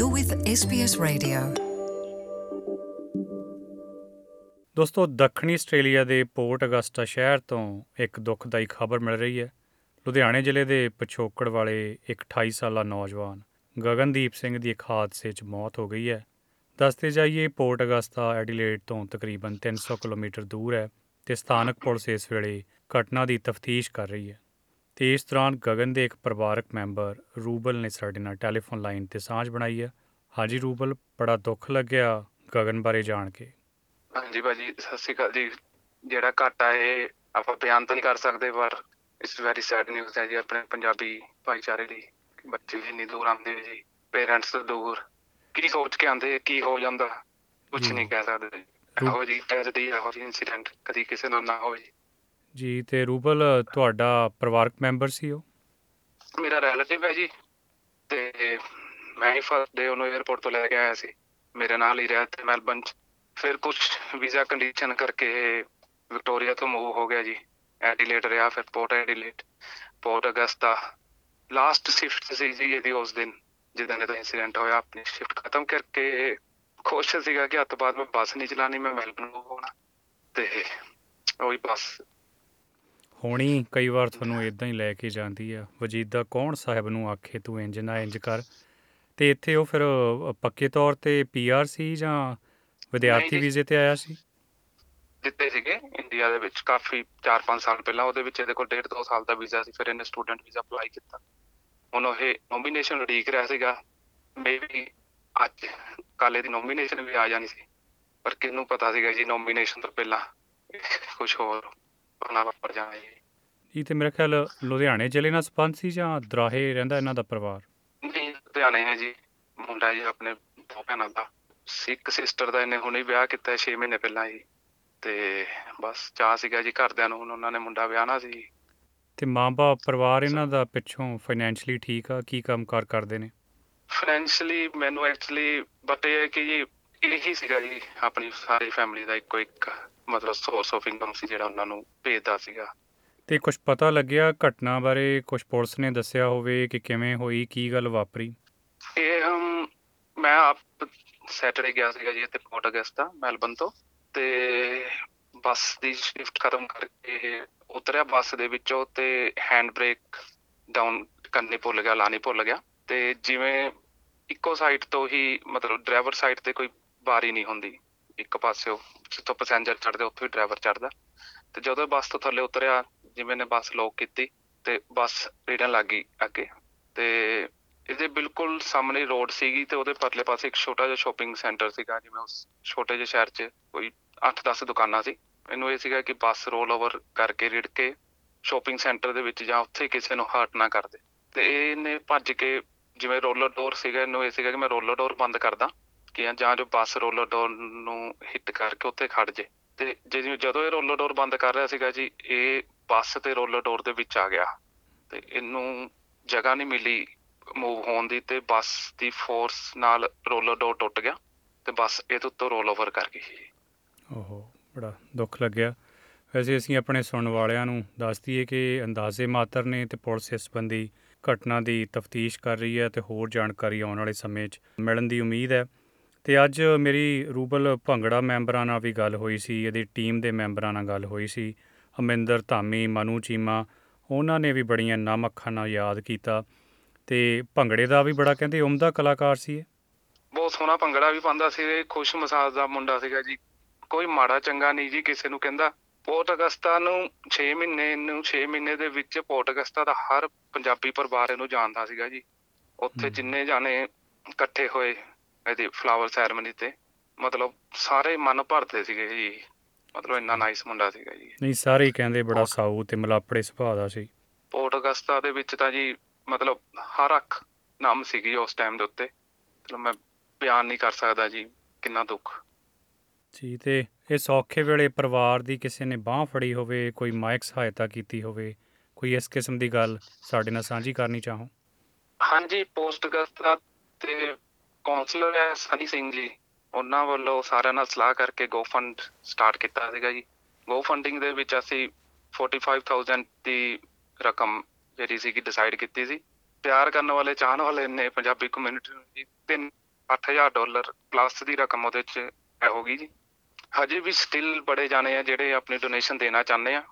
You're with SBS Radio. ਦੋਸਤੋ, ਦੱਖਣੀ Australia ਦੇ ਪੋਰਟ ਅਗਸਟਾ ਸ਼ਹਿਰ ਤੋਂ ਇੱਕ ਦੁਖਦਾਈ ਖਬਰ ਮਿਲ ਰਹੀ ਹੈ। ਲੁਧਿਆਣੇ ਜ਼ਿਲ੍ਹੇ ਦੇ ਪਿਛੋਕੜ ਵਾਲੇ ਇੱਕ 28 ਸਾਲਾ ਨੌਜਵਾਨ ਗਗਨਦੀਪ ਸਿੰਘ ਦੀ ਇੱਕ ਹਾਦਸੇ 'ਚ ਮੌਤ ਹੋ ਗਈ ਹੈ। ਦੱਸਦੇ ਜਾਈਏ, ਪੋਰਟ ਅਗਸਟਾ ਐਡੀਲੇਡ ਤੋਂ ਤਕਰੀਬਨ 300 ਕਿਲੋਮੀਟਰ ਦੂਰ ਹੈ ਤੇ ਸਥਾਨਕ ਪੁਲਿਸ ਇਸ ਵੇਲੇ ਘਟਨਾ ਦੀ ਤਫਤੀਸ਼ ਕਰ ਰਹੀ ਹੈ। ਤੇ ਇਸ ਦੌਰਾਨ ਗਗਨ ਦੇ ਇੱਕ ਪਰਿਵਾਰਕ ਮੈਂਬਰ ਰੂਬਲ ਨੇ ਸਾਡੇ ਨਾਲ ਟੈਲੀਫੋਨ ਲਾਈਨ ਤੇ ਸਾਂਝ ਬਣਾਈ ਹੈ। ਹਾਜੀ ਰੂਬਲ ਬੜਾ ਦੁੱਖ ਲੱਗਿਆ ਗਗਨ ਬਾਰੇ ਜਾਣ ਕੇ। ਹਾਂਜੀ ਭਾਜੀ ਸਤਿ ਸ਼੍ਰੀ ਅਕਾਲ ਜੀ। ਜਿਹੜਾ ਘਾਟਾ ਇਹ ਆਪਾਂ ਬਿਆਨ ਤਾਂ ਨਹੀਂ ਕਰ ਸਕਦੇ ਪਰ ਇਟਸ ਵੈਰੀ ਸੈਡ ਨਿਊਜ਼ ਹੈ ਜੀ ਆਪਣੇ ਪੰਜਾਬੀ ਭਾਈਚਾਰੇ ਲਈ। ਬੱਚੇ ਇੰਨੀ ਦੂਰ ਆਉਂਦੇ ਜੀ ਪੇਰੈਂਟਸ ਤੋਂ ਦੂਰ। ਕੀ ਸੋਚ ਕੇ ਆਉਂਦੇ ਕੀ ਹੋ ਜਾਂਦਾ? ਕੁਝ। ਨਹੀਂ ਕਹਿ ਸਕਦੇ। ਇਹੋ ਜੀ ਟ੍ਰੈਜਡੀ ਇਹੋ ਜੀ ਇਨਸੀਡੈਂਟ ਕਦੀ ਕਿਸੇ ਨਾਲ ਨਾ ਹੋਵੇ ਜੀ, ਤੇ ਰੂਬਲ, ਤੁਹਾਡਾ ਪਰਿਵਾਰਕ ਮੈਂਬਰ ਸੀ ਉਹ? ਮੇਰਾ ਰਿਲੇਟਿਵ ਹੈ ਜੀ, ਤੇ ਮੈਂ ਹੀ ਫਸਟ ਡੇ ਉਹਨੂੰ 에ਅਰਪੋਰਟ ਤੋਂ ਲੈ ਕੇ ਆਇਆ ਸੀ। ਮੇਰੇ ਨਾਲ ਹੀ ਰਿਹਾ ਤੇ ਮੈਲਬਨ ਚ। ਫਿਰ ਕੁਝ ਵੀਜ਼ਾ ਕੰਡੀਸ਼ਨ ਕਰਕੇ ਵਿਕਟੋਰੀਆ ਤੋਂ ਮੂਵ ਹੋ ਗਿਆ ਜੀ। ਐਡੀਲੇਟ ਰਿਹਾ, ਫਿਰ Port Adelaide Port Augusta last shift ਸੀ ਜੀ ਇਹਦੀ ਉਸ ਦਿਨ, ਜਿੱਦਾਂ ਦਾ ਇਨਸੀਡੈਂਟ ਹੋਇਆ, ਆਪਣੀ ਸ਼ਿਫਟ ਖਤਮ ਕਰਕੇ ਖੁਸ਼ ਸੀਗਾ ਕਿ ਹੱਥ ਬਾਅਦ ਮੈਂ ਬੱਸ ਨਹੀਂ ਚਲਾਣੀ ਮੈਂ ਮੈਲਬਨ ਮੂਵ ਹੋਣਾ ਤੇ ਉਹੀ ਬੱਸ ਹੋਣੀ ਕਈ ਵਾਰ ਤੁਹਾਨੂੰ ਇਦਾਂ ਹੀ ਲੈ ਕੇ ਜਾਂਦੀ ਆ। ਵਜੀਦਾ ਕੌਣ ਸਾਹਿਬ ਨੂੰ ਆਖੇ ਤੂੰ ਇੰਜ ਨਾ ਇੰਜ ਕਰ। ਤੇ ਇੱਥੇ ਉਹ ਫਿਰ ਪੱਕੇ ਤੌਰ ਤੇ ਪੀਆਰ ਸੀ ਜਾਂ ਵਿਦਿਆਰਥੀ। ਵੀਜ਼ੇ ਤੇ ਆਇਆ ਸੀ? ਦਿੱਤੇ ਸੀਗੇ ਇੰਡੀਆ ਦੇ ਵਿੱਚ ਕਾਫੀ 4-5 ਸਾਲ ਪਹਿਲਾਂ। ਉਹਦੇ ਵਿੱਚ ਇਹਦੇ ਕੋਲ 1.5-2 ਸਾਲ ਦਾ ਵੀਜ਼ਾ ਸੀ ਫਿਰ ਇਹਨੇ ਸਟੂਡੈਂਟ ਵੀਜ਼ਾ ਅਪਲਾਈ ਕੀਤਾ। ਹੁਣ ਉਹ ਨੋਮੀਨੇਸ਼ਨ ਉਡੀਕ ਰਿਹਾ ਸੀਗਾ। ਮੇਬੀ ਅੱਜ ਕਾਲੇ ਦੀ ਨੋਮੀਨੇਸ਼ਨ ਵੀ ਆ ਜਾਣੀ ਸੀ। ਪਰ ਕਿਹਨੂੰ ਪਤਾ ਸੀਗਾ ਜੀ ਨੋਮੀਨੇਸ਼ਨ ਤੋਂ ਪਹਿਲਾਂ ਕੁਝ ਹੋਰ। ਹੋਣਾ ਵਾਪਰ ਜਾਣਾ ਜੀ ਇਹ। ਤੇ ਮੇਰੇ ਖਿਆਲ ਲੁਧਿਆਣੇ ਜ਼ਿਲ੍ਹੇ ਨਾਲ ਸੰਬੰਧ ਸੀ ਜਾਂ ਦਰਾਹੇ ਰਹਿੰਦਾ ਇਹਨਾਂ ਦਾ ਪਰਿਵਾਰ? ਨਹੀਂ ਲੁਧਿਆਣੇ ਹੈ ਜੀ। ਮੁੰਡਾ ਜੀ ਆਪਣੇ ਦੋ ਭੈਣਾਂ ਦਾ। ਸਿੱਖ ਸਿਸਟਰ ਦਾ ਇਹਨੇ ਹੁਣੇ ਵਿਆਹ ਕੀਤਾ 6 ਮਹੀਨੇ ਪਹਿਲਾਂ ਜੀ। ਤੇ ਬਸ ਚਾਹ ਸੀਗਾ ਜੀ ਘਰਦਿਆਂ ਨੂੰ ਹੁਣ ਉਹਨਾਂ ਨੇ ਮੁੰਡਾ ਵਿਆਹਣਾ ਸੀ। ਤੇ ਮਾਂ-ਬਾਪ ਪਰਿਵਾਰ ਇਹਨਾਂ ਦਾ ਪਿੱਛੋਂ ਫਾਈਨੈਂਸ਼ਲੀ ਠੀਕ ਆ? ਕੀ ਕੰਮਕਾਰ ਕਰਦੇ ਨੇ? ਫਾਈਨੈਂਸ਼ਲੀ ਮੈਨੂੰ ਐਕਚੁਅਲੀ ਬਟ ਇਹ ਹੈ ਕਿ ਜੀ ਇਹੀ ਸੀਗਾ ਜੀ ਆਪਣੀ ਸਾਰੀ ਫੈਮਿਲੀ ਦਾ ਇੱਕੋ ਇੱਕ ਮਤਲਬ ਸੋਰਸ ਆਫ ਇਨਕਮ ਸੀ ਜਿਹੜਾ ਉਹਨਾਂ ਨੂੰ ਭੇਜਦਾ ਸੀਗਾ। ਤੇ ਕੁਝ ਪਤਾ ਲੱਗਿਆ ਘਟਨਾ ਬਾਰੇ? ਕੁਝ ਪੁਲਿਸ ਨੇ ਦੱਸਿਆ ਹੋਵੇ ਕਿ ਕਿਵੇਂ ਹੋਈ ਕੀ ਗੱਲ ਵਾਪਰੀ? ਇਹ ਹਮ ਮੈਂ ਆਪ ਸੈਟਰਡੇ ਗਿਆ ਸੀਗਾ ਜੀ ਇੱਥੇ ਪੋਰਟ ਅਗਸਤਾ ਮੈਲਬਨ ਤੋਂ। ਤੇ ਬੱਸ ਦੀ ਸ਼ਿਫਟ ਖਤਮ ਕਰਕੇ ਉਤਰਿਆ ਬੱਸ ਦੇ ਵਿੱਚੋਂ ਤੇ ਹੈਂਡ ਬ੍ਰੇਕ ਡਾਊਨ ਕਰਨੀ ਭੁੱਲ ਗਿਆ ਲਾਣੀ ਭੁੱਲ ਗਿਆ। ਤੇ ਜਿਵੇਂ ਇੱਕੋ ਸਾਈਡ ਤੋਂ ਹੀ ਮਤਲਬ ਡਰਾਈਵਰ ਸਾਈਡ ਤੇ ਕੋਈ ਬਾਰੀ ਨਹੀਂ ਹੁੰਦੀ। ਇੱਕ ਪਾਸਿਓ ਜਿੱਥੋਂ ਪੈਸੇਂਜਰ ਚੜਦੇ ਉੱਥੋਂ ਹੀ ਡਰਾਈਵਰ ਚੜਦਾ ਤੇ ਜਦੋਂ ਬੱਸ ਤੋਂ ਥੱਲੇ ਉਤਰਿਆ, ਜਿਵੇਂ ਨੇ ਬੱਸ ਲੋਕ ਕੀਤੀ ਤੇ ਬੱਸ ਰੇੜਨ ਲੱਗ ਗਈ ਅੱਗੇ। ਤੇ ਇਹਦੇ ਬਿਲਕੁਲ ਸਾਹਮਣੇ ਰੋਡ ਸੀਗੀ ਤੇ ਉਹਦੇ ਪਰਲੇ ਪਾਸੇ ਇੱਕ ਛੋਟਾ ਜਿਹਾ ਸ਼ਾਪਿੰਗ ਸੈਂਟਰ ਸੀਗਾ, ਜਿਵੇਂ ਉਸ ਛੋਟੇ ਜਿਹੇ ਸ਼ਹਿਰ 'ਚ ਕੋਈ 8-10 ਦੁਕਾਨਾਂ ਸੀ। ਇਹਨੂੰ ਇਹ ਸੀਗਾ ਕਿ ਬੱਸ ਰੋਲ ਓਵਰ ਕਰਕੇ ਰਿੜ ਕੇ ਸ਼ਾਪਿੰਗ ਸੈਂਟਰ ਦੇ ਵਿੱਚ ਜਾਂ ਉੱਥੇ ਕਿਸੇ ਨੂੰ ਹਰਟ ਨਾ ਕਰਦੇ ਤੇ ਇਹਨੇ ਭੱਜ ਕੇ ਜਿਵੇਂ ਰੋਲਰ ਡੋਰ ਸੀਗਾ, ਇਹਨੂੰ ਇਹ ਸੀਗਾ ਕਿ ਮੈਂ ਰੋਲਰ ਡੋਰ ਬੰਦ ਕਰਦਾ। ਕਿ ਜਾਂ ਜੋ ਬੱਸ ਰੋਲਰ ਡੋਰ ਨੂੰ ਹਿੱਟ ਕਰਕੇ ਉੱਥੇ ਖੜ ਜੇ। ਤੇ ਜਿਵੇਂ ਜਦੋਂ ਇਹ ਰੋਲਰ ਡੋਰ ਬੰਦ ਕਰ ਰਿਹਾ ਸੀਗਾ ਜੀ, ਇਹ ਬੱਸ ਤੇ ਰੋਲਰ ਡੋਰ ਦੇ ਵਿੱਚ ਆ ਗਿਆ। ਤੇ ਇਹਨੂੰ ਜਗ੍ਹਾ ਨਹੀਂ ਮਿਲੀ ਮੂਵ ਹੋਣ ਦੀ ਤੇ ਬੱਸ ਦੀ ਫੋਰਸ ਨਾਲ ਰੋਲਰ ਡੋਰ ਟੁੱਟ ਗਿਆ ਤੇ ਬੱਸ ਇਹਦੇ ਉੱਤੋਂ ਰੋਲ ਓਵਰ ਕਰ ਗਈ। ਓਹੋ, ਬੜਾ ਦੁੱਖ ਲੱਗਿਆ। ਵੈਸੇ ਅਸੀਂ ਆਪਣੇ ਸੁਣਨ ਵਾਲਿਆਂ ਨੂੰ ਦੱਸ ਦਈਏ ਕਿ ਅੰਦਾਜ਼ੇ ਮਾਤਰ ਨੇ ਤੇ ਪੁਲਿਸ ਇਸ ਸੰਬੰਧੀ ਘਟਨਾ ਦੀ ਤਫਤੀਸ਼ ਕਰ ਰਹੀ ਹੈ ਤੇ ਹੋਰ ਜਾਣਕਾਰੀ ਆਉਣ ਵਾਲੇ ਸਮੇਂ 'ਚ ਮਿਲਣ ਦੀ ਉਮੀਦ ਹੈ। ਤੇ ਅੱਜ ਮੇਰੀ ਰੂਬਲ ਭੰਗੜਾ ਮੈਂਬਰਾਂ ਨਾਲ ਵੀ ਗੱਲ ਹੋਈ ਸੀ ਇਹਦੀ ਟੀਮ ਦੇ ਮੈਂਬਰਾਂ ਨਾਲ ਗੱਲ ਹੋਈ ਸੀ ਅਮਿੰਦਰ ਧਾਮੀ ਮਨੂ ਚੀਮਾ ਉਹਨਾਂ ਨੇ ਵੀ ਬੜੀਆਂ ਨਮ ਅੱਖਾਂ ਨਾਲ ਯਾਦ ਕੀਤਾ ਤੇ ਭੰਗੜੇ ਦਾ ਵੀ ਬੜਾ ਕਹਿੰਦੇ ਉਮਦਾ ਕਲਾਕਾਰ ਸੀ ਇਹ। ਬਹੁਤ ਸੋਹਣਾ ਭੰਗੜਾ ਵੀ ਪਾਉਂਦਾ ਸੀ ਇਹ ਖੁਸ਼ ਮਸਾਜ ਦਾ ਮੁੰਡਾ ਸੀਗਾ ਜੀ। ਕੋਈ ਮਾੜਾ ਚੰਗਾ ਨਹੀਂ ਜੀ ਕਿਸੇ ਨੂੰ ਕਹਿੰਦਾ। ਪੋਰਟ ਅਗਸਤਾ ਨੂੰ 6 ਮਹੀਨੇ ਨੂੰ 6 ਮਹੀਨੇ ਦੇ ਵਿੱਚ ਪੋਰਟ ਅਗਸਤਾ ਦਾ ਹਰ ਪੰਜਾਬੀ ਪਰਿਵਾਰ ਇਹਨੂੰ ਜਾਣਦਾ ਸੀਗਾ ਜੀ। ਉੱਥੇ। ਜਿੰਨੇ ਜਾਣੇ ਇਕੱਠੇ ਹੋਏ ਇਹਦੀ ਫਲਾਵਰ ਸੈਰੇਮਨੀ ਤੇ। ਮਤਲਬ ਸਾਰੇ ਮਨ ਭਰਦੇ ਸੀਗੇ ਜੀ। ਮਤਲਬ ਇੰਨਾ ਨਾਈਸ ਮੁੰਡਾ ਸੀਗਾ ਜੀ। ਨਹੀਂ ਸਾਰੇ ਹੀ ਕਹਿੰਦੇ ਬੜਾ। ਸਾਊ ਤੇ ਮਲਾਪੜੇ ਸੁਭਾਅ ਦਾ ਸੀ। ਪੋਰਟ ਅਗਸਤਾ ਦੇ ਵਿੱਚ ਤਾਂ ਜੀ ਮਤਲਬ ਹਰ ਅੱਖ ਨਾਮ ਸੀਗੀ ਉਸ ਟਾਈਮ ਦੇ ਉੱਤੇ। ਮਤਲਬ ਮੈਂ ਬਿਆਨ ਨਹੀਂ ਕਰ ਸਕਦਾ ਜੀ ਕਿੰਨਾ ਦੁੱਖ। ਜੀ ਤੇ ਇਹ ਸੌਖੇ ਵੇਲੇ ਪਰਿਵਾਰ ਦੀ ਕਿਸੇ ਨੇ ਬਾਹ ਫੜੀ ਹੋਵੇ ਕੋਈ ਮਾਇਕ ਸਹਾਇਤਾ ਕੀਤੀ ਹੋਵੇ ਕੋਈ ਇਸ ਕਿਸਮ ਦੀ ਗੱਲ ਸਾਡੇ ਨਾਲ ਸਾਂਝੀ ਕਰਨੀ ਚਾਹੋ? ਹਾਂਜੀ ਪੋਸਟ ਅਗਸਤਾ ਤੇ ਕਾਉਂਸਲਰ ਹੈ ਸਨੀ ਸਿੰਘ ਜੀ, ਉਹਨਾਂ ਵੱਲੋਂ ਸਾਰਿਆਂ ਨਾਲ ਸਲਾਹ ਕਰਕੇ ਗੋ ਫੰਡ ਸਟਾਰਟ ਕੀਤਾ ਸੀਗਾ ਜੀ। ਗੋ ਫੰਡਿੰਗ ਦੇ ਵਿੱਚ ਅਸੀਂ 45000 ਦੀ ਰਕਮ ਜਿਹੜੀ ਸੀਗੀ ਡਿਸਾਈਡ ਕੀਤੀ ਸੀ। ਪਿਆਰ ਕਰਨ ਵਾਲੇ, ਚਾਹਣ ਵਾਲੇ ਨੇ ਪੰਜਾਬੀ ਕਮਿਊਨਿਟੀ ਨੂੰ ਜੀ, ਤਿੰਨ 8000 ਡਾਲਰ ਪਲੱਸ ਦੀ ਰਕਮ ਉਹਦੇ ਚ ਐ ਹੋਗੀ ਜੀ। ਹਜੇ ਵੀ ਸਟਿਲ ਬੜੇ ਜਾਣੇ ਆ ਜਿਹੜੇ ਆਪਣੀ ਡੋਨੇਸ਼ਨ ਦੇਣਾ ਚਾਹੁੰਦੇ ਆ।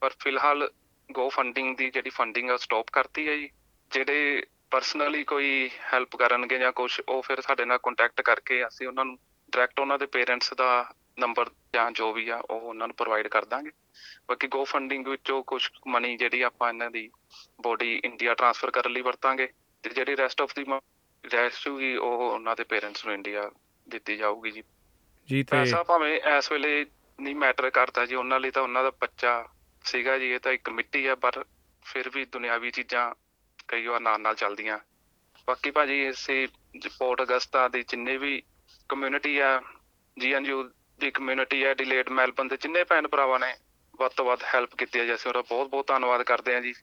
ਪਰ ਫਿਲਹਾਲ ਗੋ ਫੰਡਿੰਗ ਦੀ ਜਿਹੜੀ ਫੰਡਿੰਗ ਆ ਸਟਾਪ ਕਰਤੀ ਹੈ ਜੀ। ਜਿਹੜੇ ਪਰਸਨਲੀ ਕੋਈ ਹੈਲਪ ਕਰਨਗੇ ਜਾਂ ਕੁਝ ਉਹ ਫਿਰ ਸਾਡੇ ਨਾਲ ਕੰਟੈਕਟ ਕਰਕੇ ਅਸੀਂ ਉਹਨਾਂ ਨੂੰ ਡਾਇਰੈਕਟ ਉਹਨਾਂ ਦੇ ਪੇਰੈਂਟਸ ਦਾ ਨੰਬਰ ਜਾਂ ਜੋ ਵੀ ਆ ਉਹ ਉਹਨਾਂ ਨੂੰ ਪ੍ਰੋਵਾਈਡ ਕਰ ਦਾਂਗੇ। ਬਾਕੀ ਗੋ ਫੰਡਿੰਗ ਵਿੱਚੋਂ ਕੁਝ ਮਨੀ ਜਿਹੜੀ ਆਪਾਂ ਇਹਨਾਂ ਦੀ ਬੋਡੀ ਇੰਡੀਆ ਟ੍ਰਾਂਸਫਰ ਕਰਨ ਲਈ ਵਰਤਾਂਗੇ ਤੇ ਜਿਹੜੀ ਰੈਸਟ ਆਫ ਦੀ ਰੈਸਟ ਹੋਊਗੀ ਉਹ ਉਹਨਾਂ ਦੇ ਪੇਰੈਂਟਸ ਨੂੰ ਇੰਡੀਆ ਦਿੱਤੀ ਜਾਊਗੀ ਜੀ। ਜੀ ਤੇ ਪੈਸਾ ਭਾਵੇਂ ਇਸ ਵੇਲੇ ਨਹੀਂ ਮੈਟਰ ਕਰਦਾ ਜੀ ਉਹਨਾਂ ਲਈ ਤਾਂ ਉਹਨਾਂ ਦਾ ਬੱਚਾ ਸੀਗਾ ਜੀ ਇਹ ਤਾਂ ਇੱਕ ਮਿੱਟੀ ਆ ਪਰ ਫਿਰ ਵੀ ਦੁਨਿਆਵੀ ਚੀਜ਼ਾਂ ਕਈ ਵਾਰ ਨਾਲ ਨਾਲ ਚੱਲਦੀਆਂ। ਬਾਕੀ ਭਾਜੀ ਇਸੇ ਪੋਰਟ ਅਗਸਤਾ ਦੀ ਜਿੰਨੇ ਵੀ ਕਮਿਊਨਿਟੀ ਆ ਜੀਐਨਯੂ ਦੀ ਕਮਿਊਨਿਟੀ ਆ ਡਿਲੇਟ ਮੈਲਬਨ ਦੇ ਜਿੰਨੇ ਭੈਣ ਭਰਾਵਾਂ ਨੇ, ਵੱਧ ਤੋਂ ਵੱਧ ਹੈਲਪ ਕੀਤੀ ਹੈ ਜੀ ਅਸੀਂ, ਉਹਦਾ ਬਹੁਤ ਬਹੁਤ ਧੰਨਵਾਦ ਕਰਦੇ ਹਾਂ ਜੀ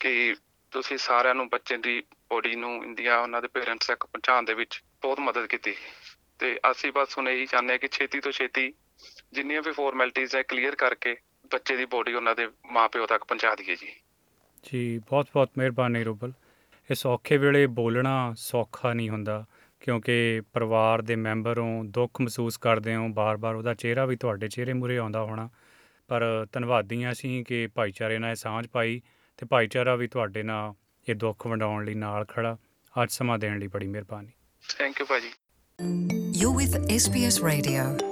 ਕਿ ਤੁਸੀਂ ਸਾਰਿਆਂ ਨੂੰ ਬੱਚੇ ਦੀ ਬੋਡੀ ਨੂੰ ਇੰਡੀਆ ਉਹਨਾਂ ਦੇ ਪੇਰੈਂਟਸ ਤੱਕ ਪਹੁੰਚਾਉਣ ਦੇ ਵਿੱਚ ਬਹੁਤ ਮਦਦ ਕੀਤੀ। ਤੇ ਅਸੀਂ ਬਸ ਹੁਣ ਇਹੀ ਚਾਹੁੰਦੇ ਹਾਂ ਕਿ ਛੇਤੀ ਤੋਂ ਛੇਤੀ ਜਿੰਨੀਆਂ ਵੀ ਫਾਰਮੈਲਿਟੀਆਂ ਹੈ ਕਲੀਅਰ ਕਰਕੇ ਬੱਚੇ ਦੀ ਬੋਡੀ ਉਹਨਾਂ ਦੇ ਮਾਪਿਓ ਤੱਕ ਪਹੁੰਚਾ ਦਈਏ ਜੀ। ਜੀ ਬਹੁਤ ਬਹੁਤ ਮਿਹਰਬਾਨੀ ਰੂਬਲ। ਇਸ ਔਖੇ ਵੇਲੇ ਬੋਲਣਾ ਸੌਖਾ ਨਹੀਂ ਹੁੰਦਾ ਕਿਉਂਕਿ ਪਰਿਵਾਰ ਦੇ ਮੈਂਬਰੋਂ ਦੁੱਖ ਮਹਿਸੂਸ ਕਰਦੇ ਹੋ ਬਾਰ-ਬਾਰ ਉਹਦਾ ਚਿਹਰਾ ਵੀ ਤੁਹਾਡੇ ਚਿਹਰੇ ਮੂਰੇ ਆਉਂਦਾ ਹੋਣਾ। ਪਰ ਧੰਨਵਾਦੀ ਹਾਂ ਅਸੀਂ ਕਿ ਭਾਈਚਾਰੇ ਨਾਲ ਇਹ ਸਾਂਝ ਪਾਈ ਤੇ ਭਾਈਚਾਰਾ ਵੀ ਤੁਹਾਡੇ ਨਾਲ ਇਹ ਦੁੱਖ ਵੰਡਾਉਣ ਲਈ ਨਾਲ ਖੜਾ। ਅੱਜ ਸਮਾਂ ਦੇਣ ਲਈ ਬੜੀ ਮਿਹਰਬਾਨੀ। ਥੈਂਕ ਯੂ ਭਾਜੀ। You're with SBS Radio.